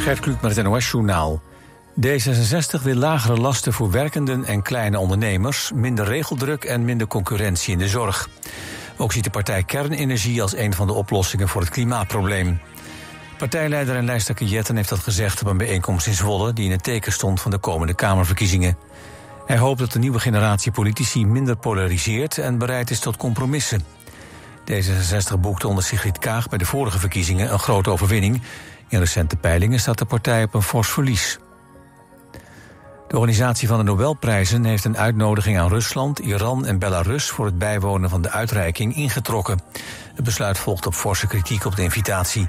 Gert Kluk met het NOS-journaal. D66 wil lagere lasten voor werkenden en kleine ondernemers... minder regeldruk en minder concurrentie in de zorg. Ook ziet de partij kernenergie als een van de oplossingen voor het klimaatprobleem. Partijleider en lijsttrekker heeft dat gezegd op een bijeenkomst in Zwolle... die in het teken stond van de komende Kamerverkiezingen. Hij hoopt dat de nieuwe generatie politici minder polariseert... en bereid is tot compromissen. D66 boekte onder Sigrid Kaag bij de vorige verkiezingen een grote overwinning. In recente peilingen staat de partij op een fors verlies. De organisatie van de Nobelprijzen heeft een uitnodiging aan Rusland, Iran en Belarus voor het bijwonen van de uitreiking ingetrokken. Het besluit volgt op forse kritiek op de invitatie.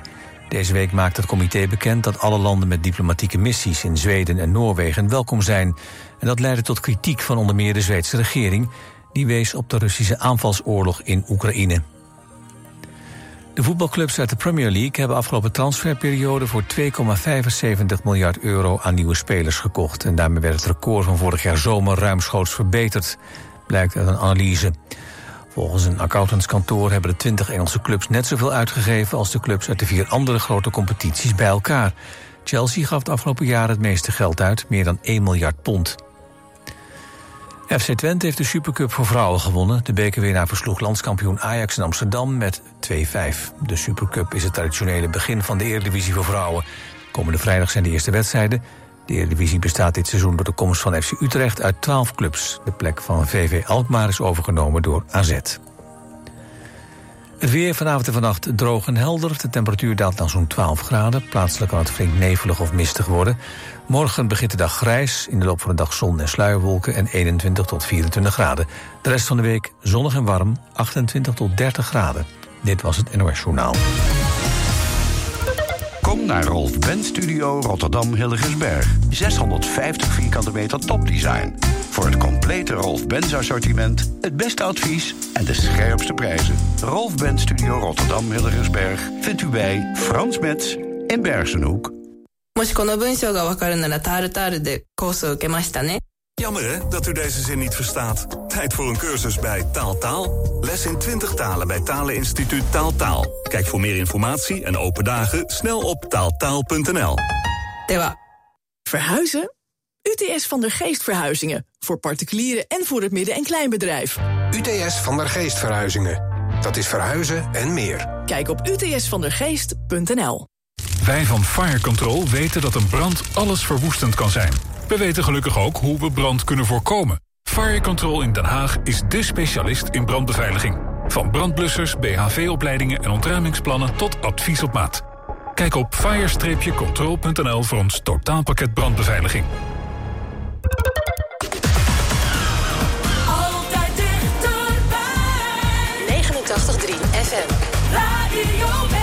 Deze week maakt het comité bekend dat alle landen met diplomatieke missies in Zweden en Noorwegen welkom zijn. En dat leidde tot kritiek van onder meer de Zweedse regering, die wees op de Russische aanvalsoorlog in Oekraïne. De voetbalclubs uit de Premier League hebben afgelopen transferperiode voor 2,75 miljard euro aan nieuwe spelers gekocht. En daarmee werd het record van vorig jaar zomer ruimschoots verbeterd, blijkt uit een analyse. Volgens een accountantskantoor hebben de 20 Engelse clubs net zoveel uitgegeven als de clubs uit de vier andere grote competities bij elkaar. Chelsea gaf het afgelopen jaar het meeste geld uit, meer dan 1 miljard pond. FC Twente heeft de Supercup voor vrouwen gewonnen. De bekerwinnaar versloeg landskampioen Ajax in Amsterdam met 2-5. De Supercup is het traditionele begin van de Eredivisie voor vrouwen. Komende vrijdag zijn de eerste wedstrijden. De Eredivisie bestaat dit seizoen door de komst van FC Utrecht uit 12 clubs. De plek van VV Alkmaar is overgenomen door AZ. Het weer vanavond en vannacht droog en helder. De temperatuur daalt naar zo'n 12 graden. Plaatselijk kan het flink nevelig of mistig worden. Morgen begint de dag grijs. In de loop van de dag zon en sluierwolken en 21 tot 24 graden. De rest van de week zonnig en warm, 28 tot 30 graden. Dit was het NOS Journaal. Kom naar Rolf Ben Studio Rotterdam Hilligensberg. 650 vierkante meter topdesign. Voor het complete Rolf Benz assortiment, het beste advies en de scherpste prijzen. Rolf Ben Studio Rotterdam Hilligensberg vindt u bij Frans Metz in Bergenhoek. もしこの文章がわかるならタールタールでコースを受けましたね。 Jammer hè, dat u deze zin niet verstaat. Tijd voor een cursus bij Taaltaal. Les in 20 talen bij Taleninstituut Taaltaal. Kijk voor meer informatie en open dagen snel op taaltaal.nl. では、 Verhuizen? UTS van der Geest Verhuizingen. Voor particulieren en voor het midden- en kleinbedrijf. UTS van der Geest Verhuizingen. Dat is verhuizen en meer. Kijk op utsvandergeest.nl. Wij van Fire Control weten dat een brand alles verwoestend kan zijn. We weten gelukkig ook hoe we brand kunnen voorkomen. Fire Control in Den Haag is dé specialist in brandbeveiliging. Van brandblussers, BHV-opleidingen en ontruimingsplannen tot advies op maat. Kijk op fire-control.nl voor ons totaalpakket brandbeveiliging. Altijd dichterbij. 89.3 FM. Radio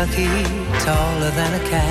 Kentucky. Taller than a California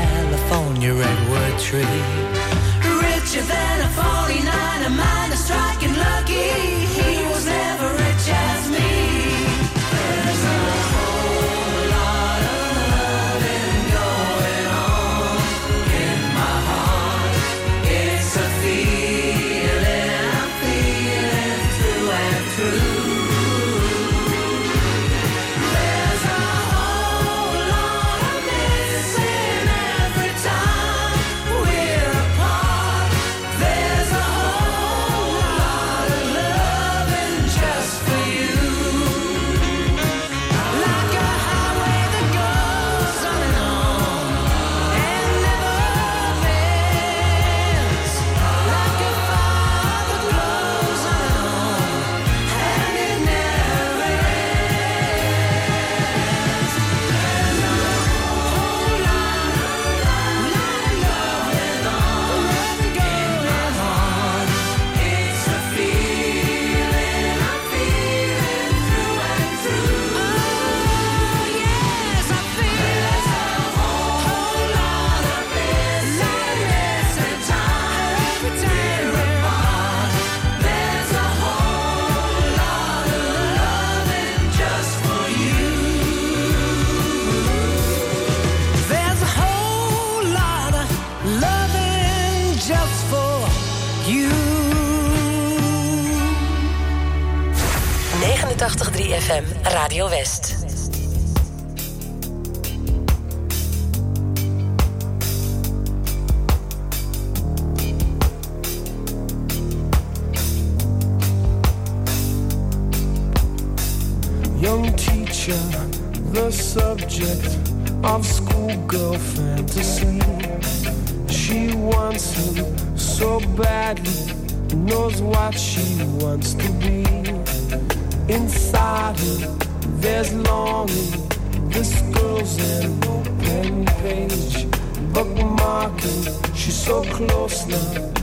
close now.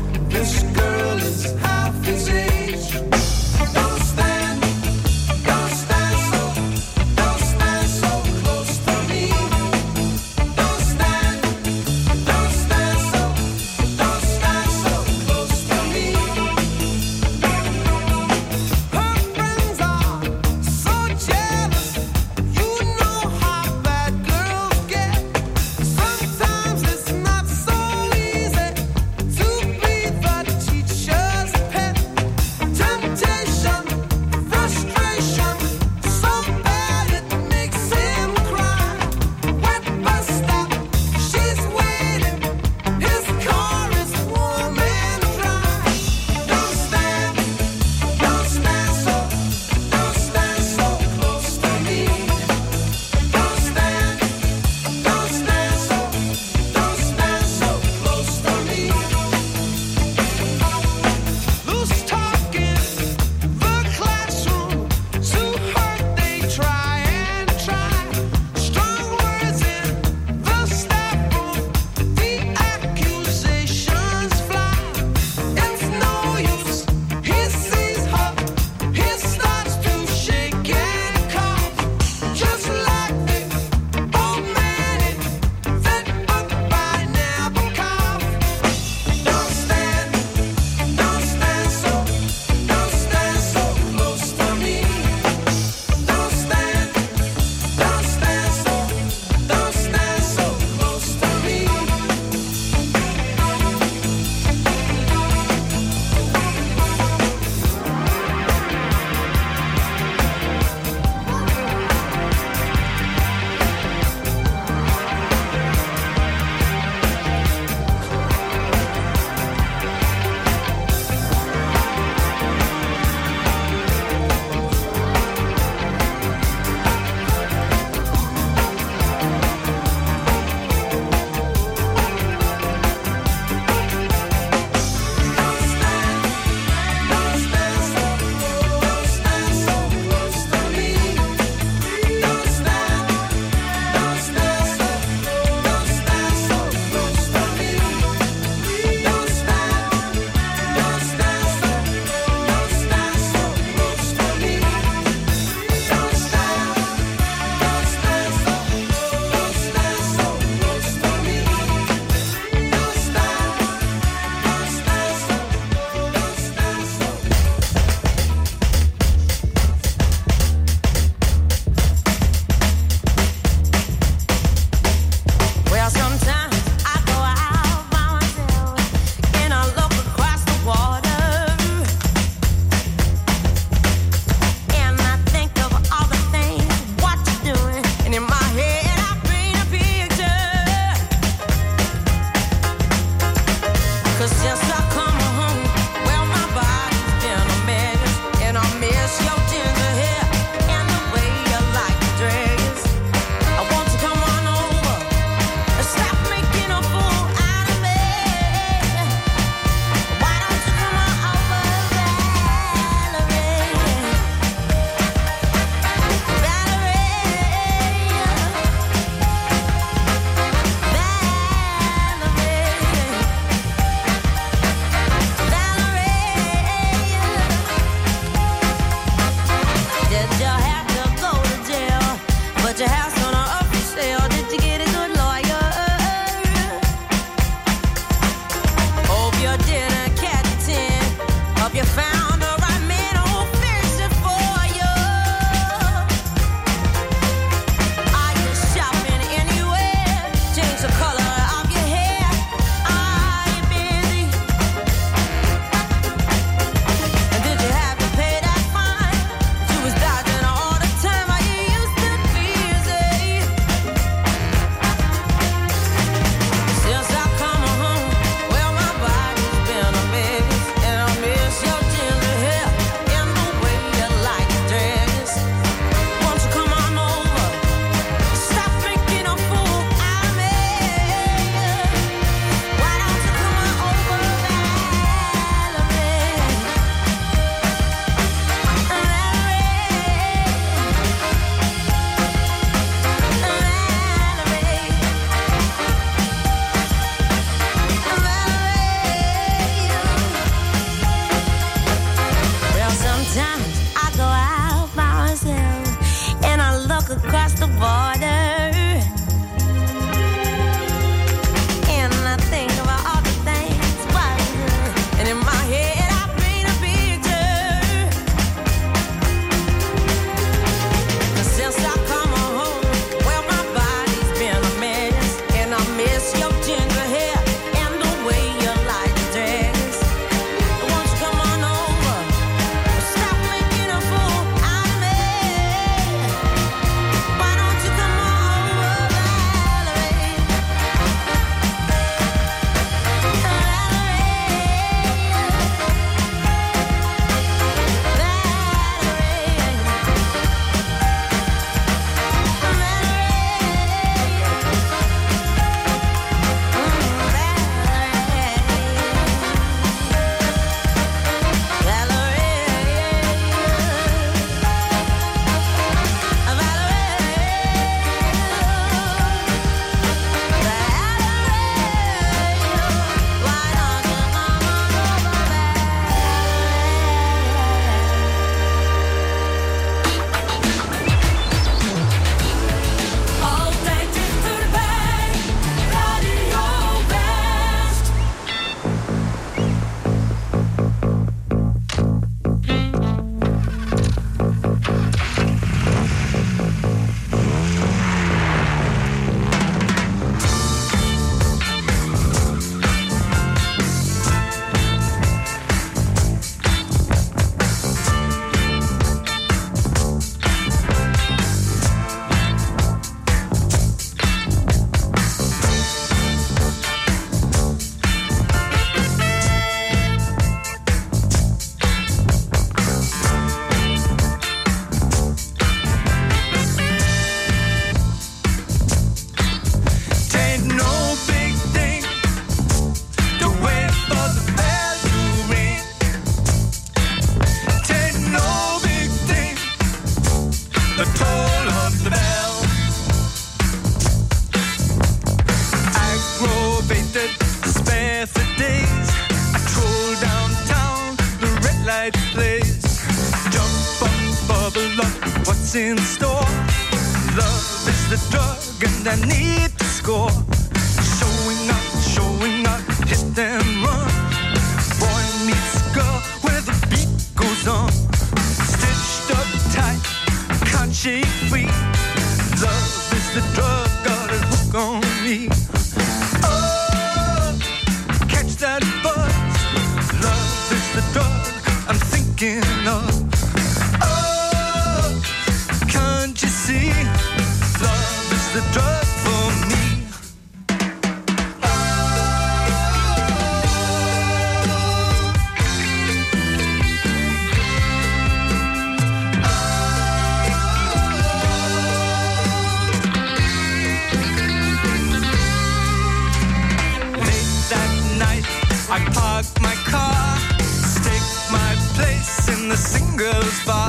goes by.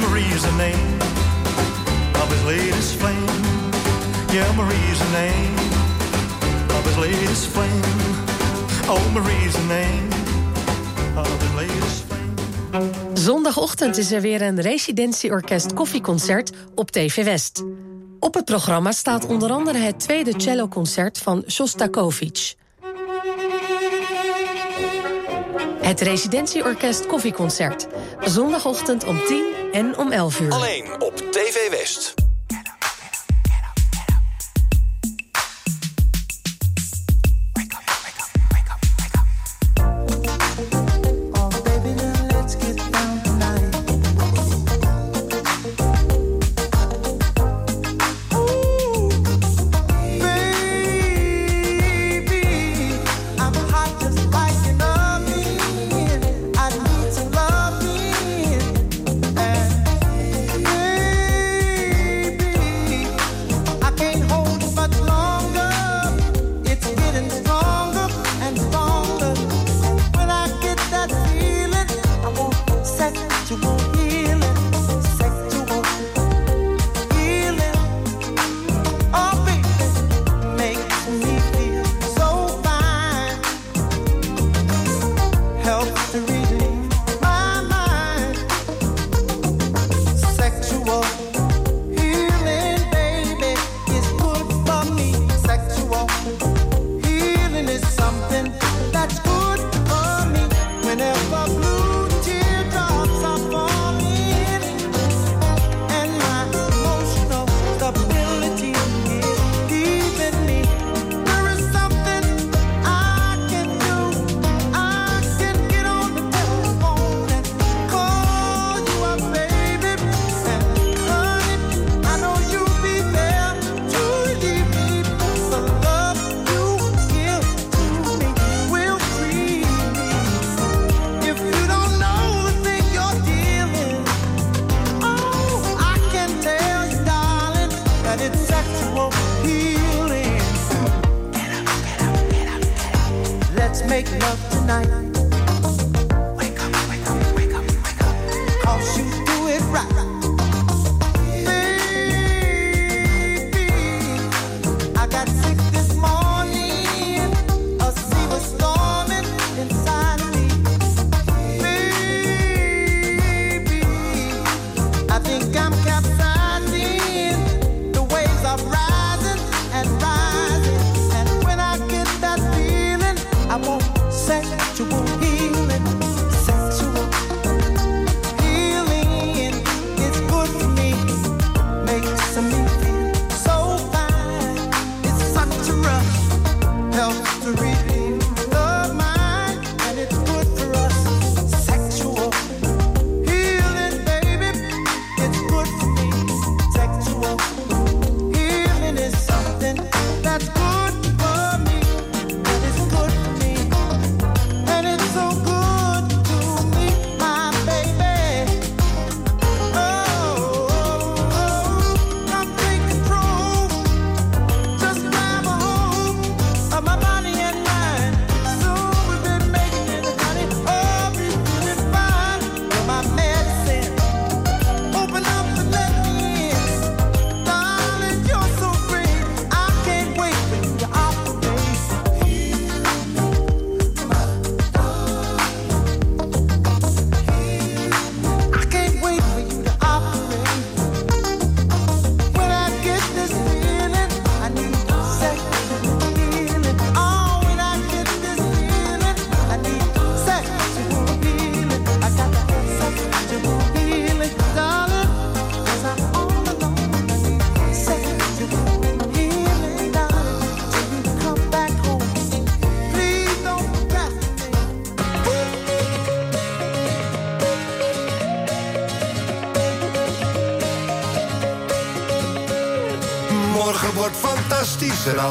Marie's the name of his latest flame. Yeah, Marie's the name of his latest flame. Oh, Marie's the name of his latest flame. Zondagochtend is er weer een residentieorkest koffieconcert op TV West. Op het programma staat onder andere het tweede celloconcert van Shostakovich. Het Residentieorkest Koffieconcert. Zondagochtend om 10 en om 11 uur. Alleen op TV West.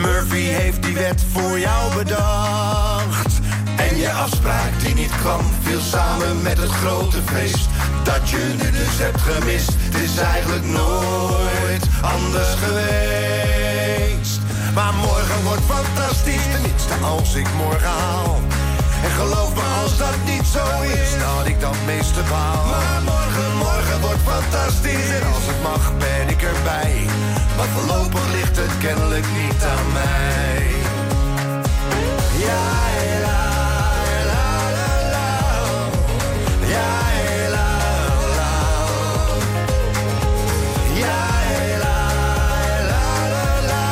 Murphy heeft die wet voor jou bedacht. En je afspraak die niet kwam, viel samen met het grote feest. Dat je nu dus hebt gemist, het is eigenlijk nooit anders geweest. Maar morgen wordt fantastisch, tenminste als ik morgen haal. En geloof me als dat niet zo is, dat ik dan meeste baal. Maar morgen, morgen wordt fantastisch. En als het mag ben ik erbij maar voorlopig ligt het kennelijk niet aan mij. Ja, la, la, la, la. Ja, la, la. Ja, la, la, la, la.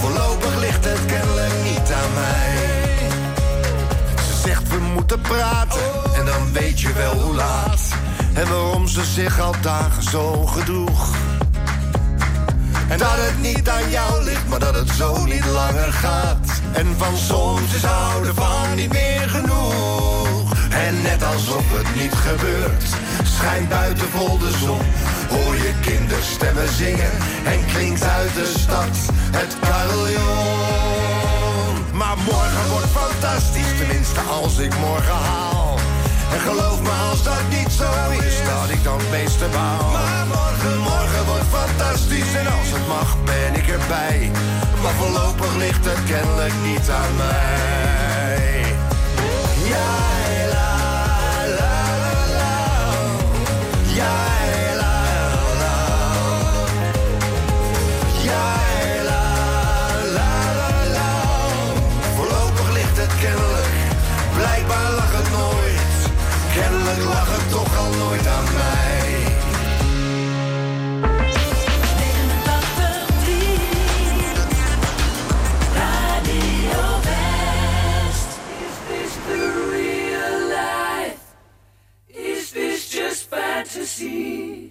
Voorlopig ligt het kennelijk niet aan mij. Ze zegt we moeten praten en dan weet je wel hoe laat. En waarom ze zich al dagen zo gedroeg. En dat het niet aan jou ligt, maar dat het zo niet langer gaat. En van soms is houden van niet meer genoeg. En net alsof het niet gebeurt, schijnt buiten vol de zon. Hoor je kinderstemmen zingen en klinkt uit de stad het carillon. Maar morgen wordt fantastisch, tenminste als ik morgen haal. En geloof me als dat niet zo is, dat ik dan het meeste baal. Maar morgen, morgen wordt fantastisch en als het mag ben ik erbij. Maar voorlopig ligt het kennelijk niet aan mij. Ja, la, la, la, la. Ja, la, la. Ja, la, la, la. Voorlopig ligt het kennelijk, Kennelijk lag het toch al nooit aan mij. Radio West. Is this the real life? Is this just fantasy?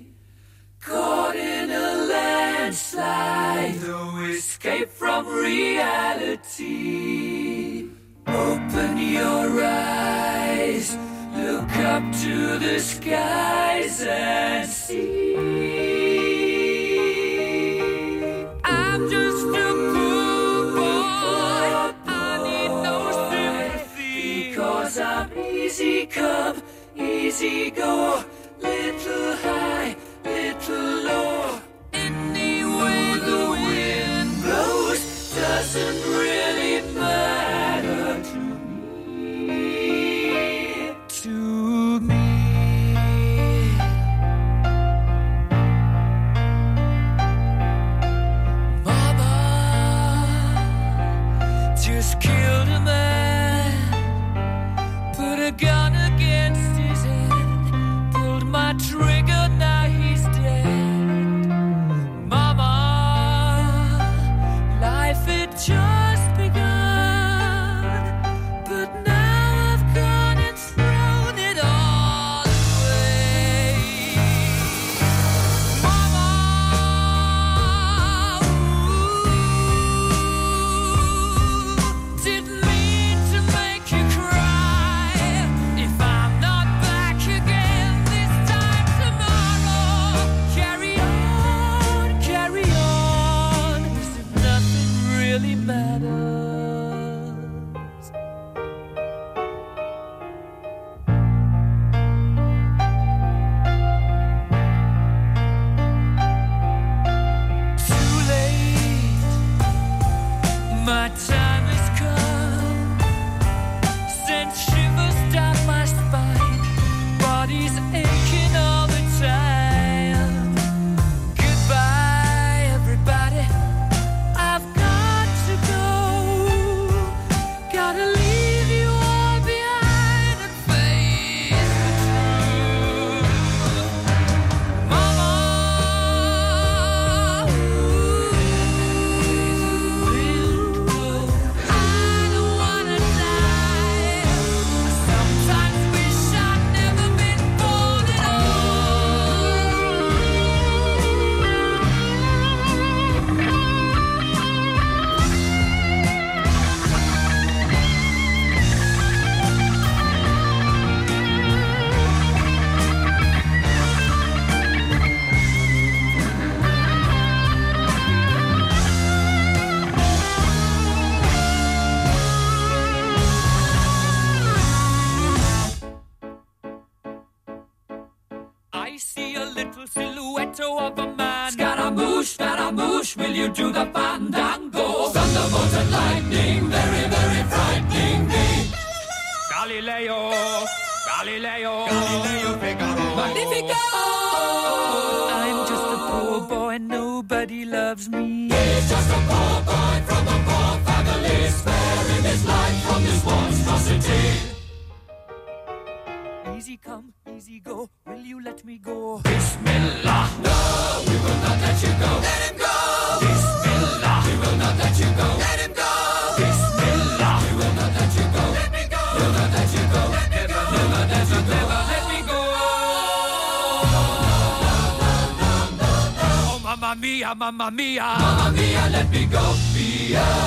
Caught in a landslide, no escape from reality. Open your eyes, up to the skies and see. I'm just a poor boy. I need no sympathy. Because I'm easy come, easy go. Little high, little mamma mia. Mamma mia, let me go. Beelzebub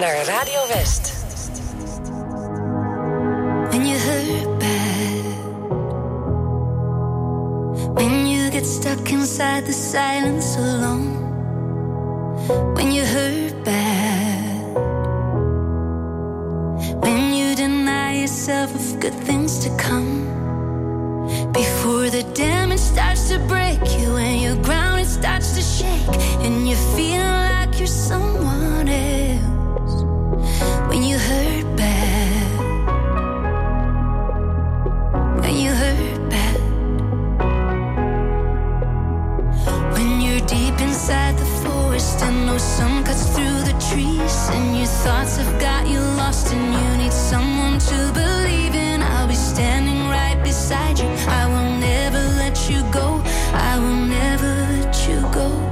naar Radio West. inside the forest? And no sun cuts through the trees and your thoughts have got you lost and you need someone to believe in. I'll be standing right beside you. I will never let you go. I will never let you go.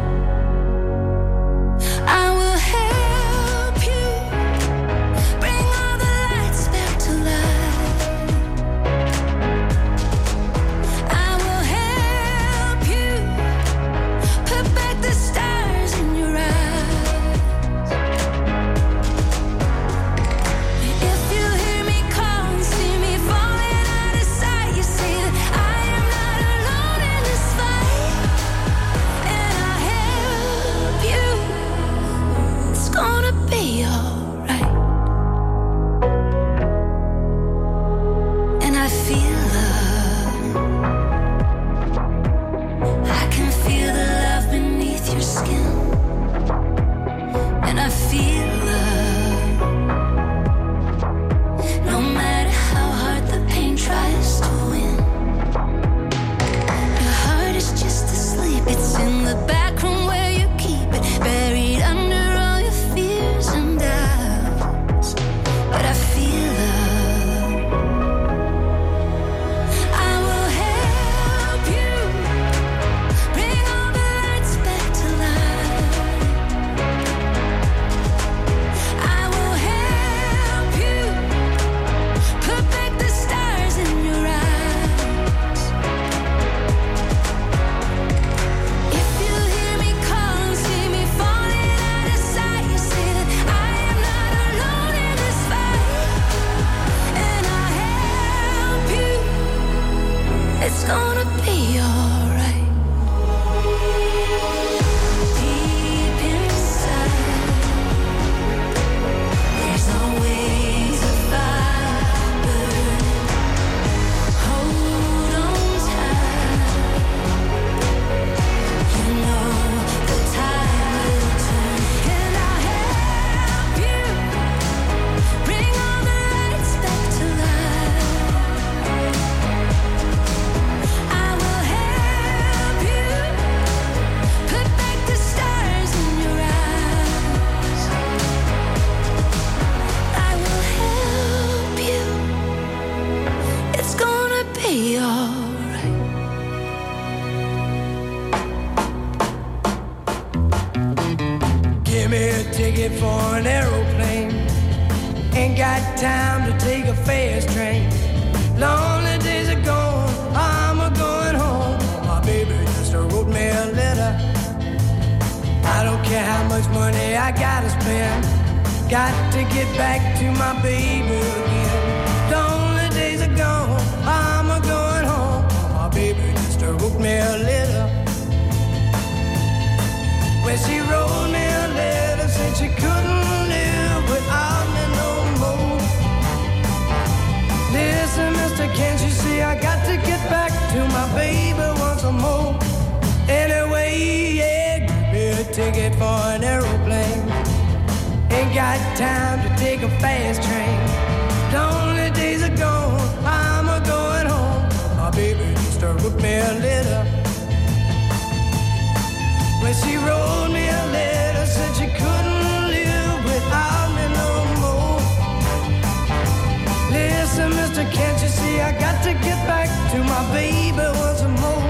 to my baby once more.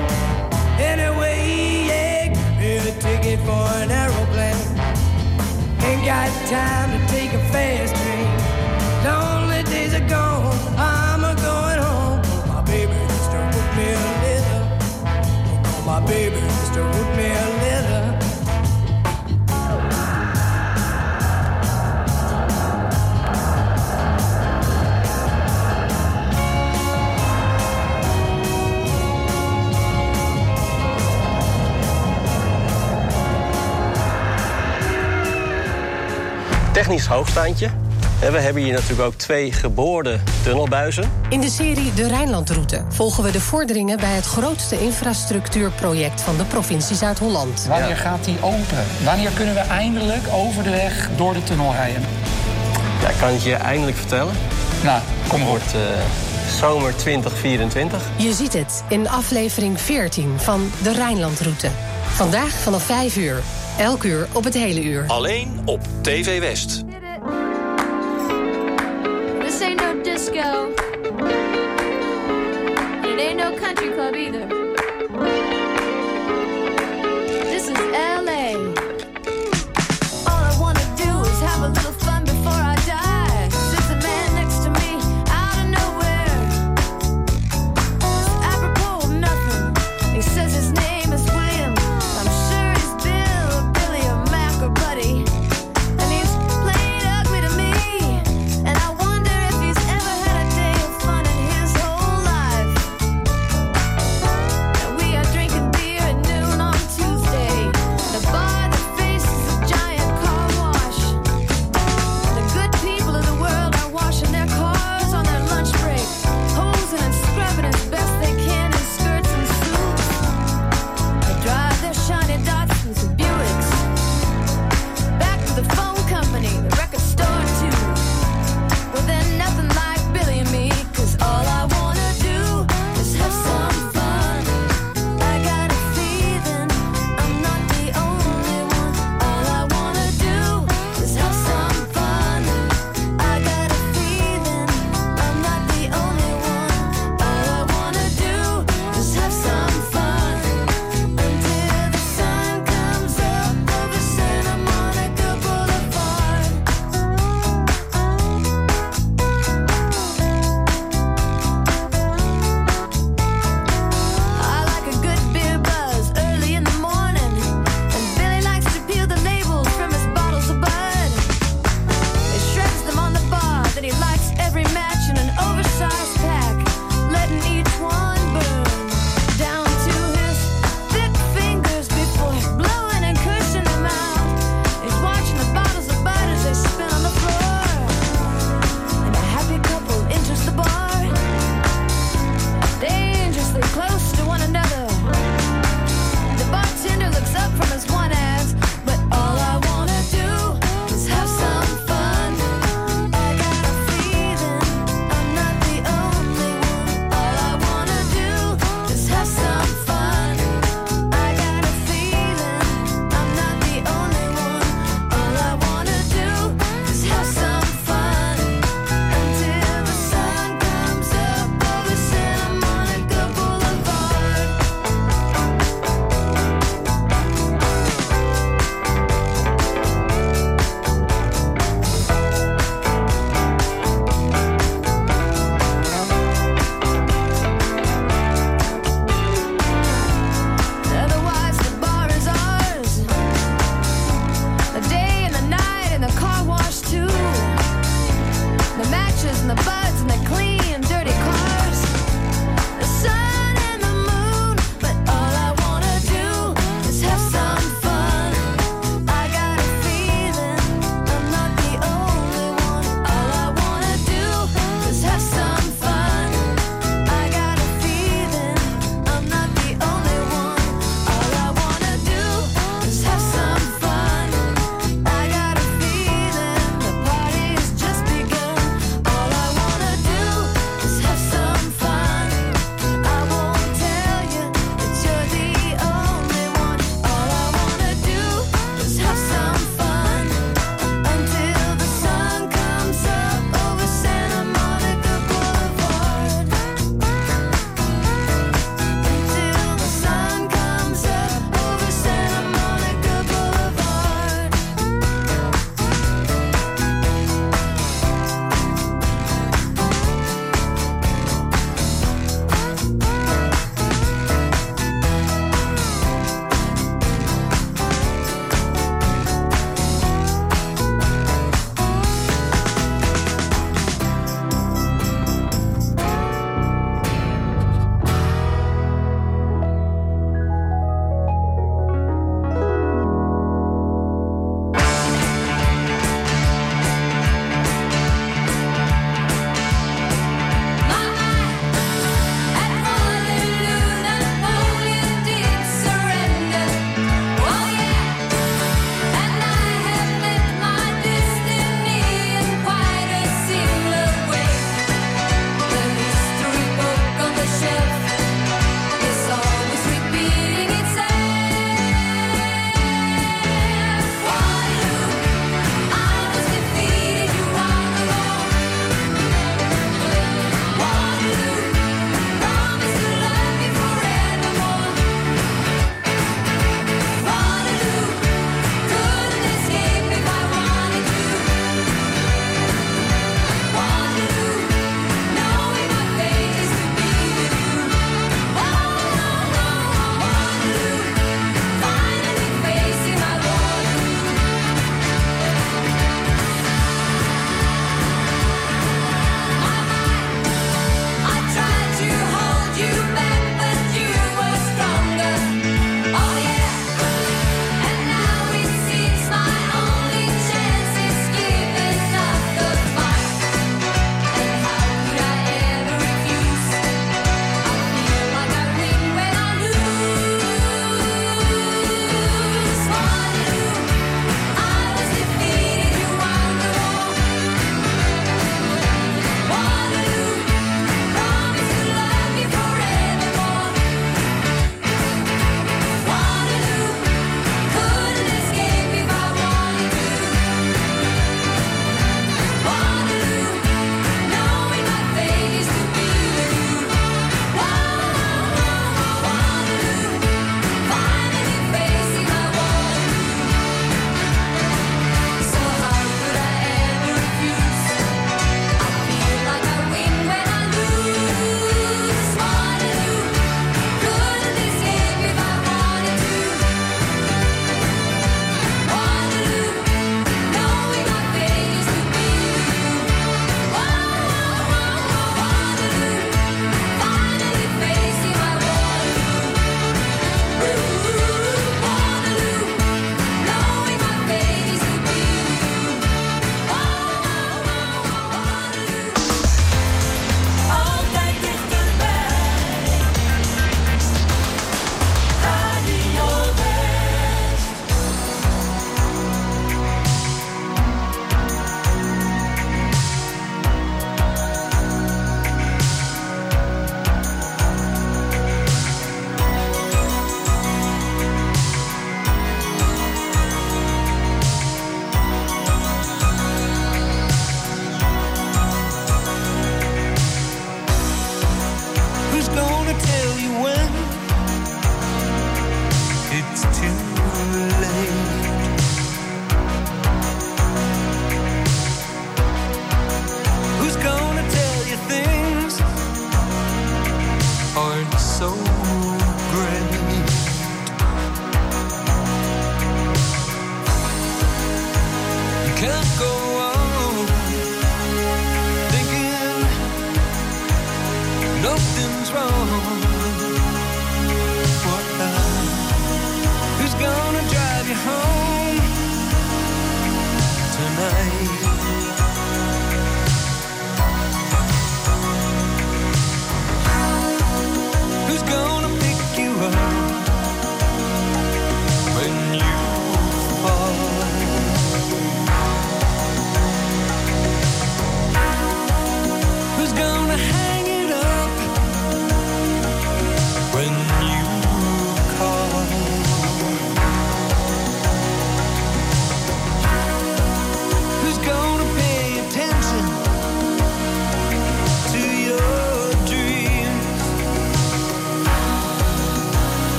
Anyway, yeah, me a ticket for an aeroplane. Ain't got time technisch hoogstaandje. En we hebben hier natuurlijk ook twee geboorde tunnelbuizen. In de serie De Rijnlandroute volgen we de vorderingen bij het grootste infrastructuurproject van de provincie Zuid-Holland. Wanneer gaat die open? Wanneer kunnen we eindelijk over de weg door de tunnel rijden? Ja, ik kan het je eindelijk vertellen. Nou, kom maar. wordt eh, zomer 2024. Je ziet het in aflevering 14 van De Rijnlandroute. Vandaag vanaf 5 uur. Elk uur op het hele uur. Alleen op TV West. This ain't no disco. It ain't no country club either.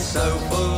So full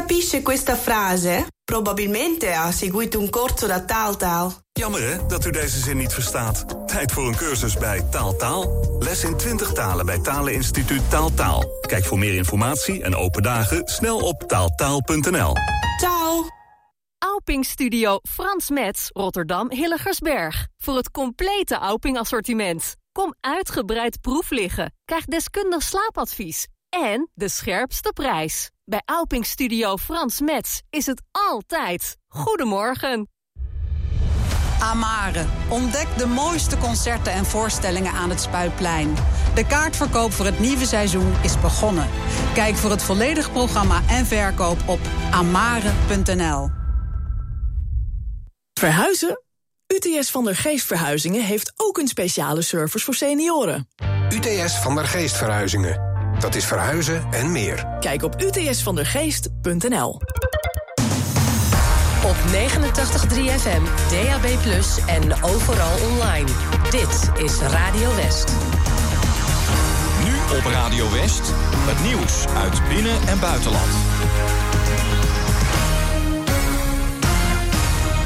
capisce questa frase, probabilmente ha seguito un corso da Tal. Jammer hè, dat u deze zin niet verstaat. Tijd voor een cursus bij Taaltaal. Les in 20 talen bij Taleninstituut Taaltaal. Kijk voor meer informatie en open dagen snel op taaltaal.nl. Ciao! Auping Studio Frans Metz, Rotterdam Hilligersberg. Voor het complete Auping assortiment. Kom uitgebreid proef liggen. Krijg deskundig slaapadvies. En de scherpste prijs. Bij Auping Studio Frans Metz is het altijd. Goedemorgen. Amare. Ontdek de mooiste concerten en voorstellingen aan het Spuitplein. De kaartverkoop voor het nieuwe seizoen is begonnen. Kijk voor het volledige programma en verkoop op amare.nl. Verhuizen? UTS van der Geest Verhuizingen heeft ook een speciale service voor senioren. UTS van der Geest Verhuizingen. Dat is verhuizen en meer. Kijk op utsvandergeest.nl. Op 89.3 FM, DAB+, en overal online. Dit is Radio West. Nu op Radio West, het nieuws uit binnen- en buitenland.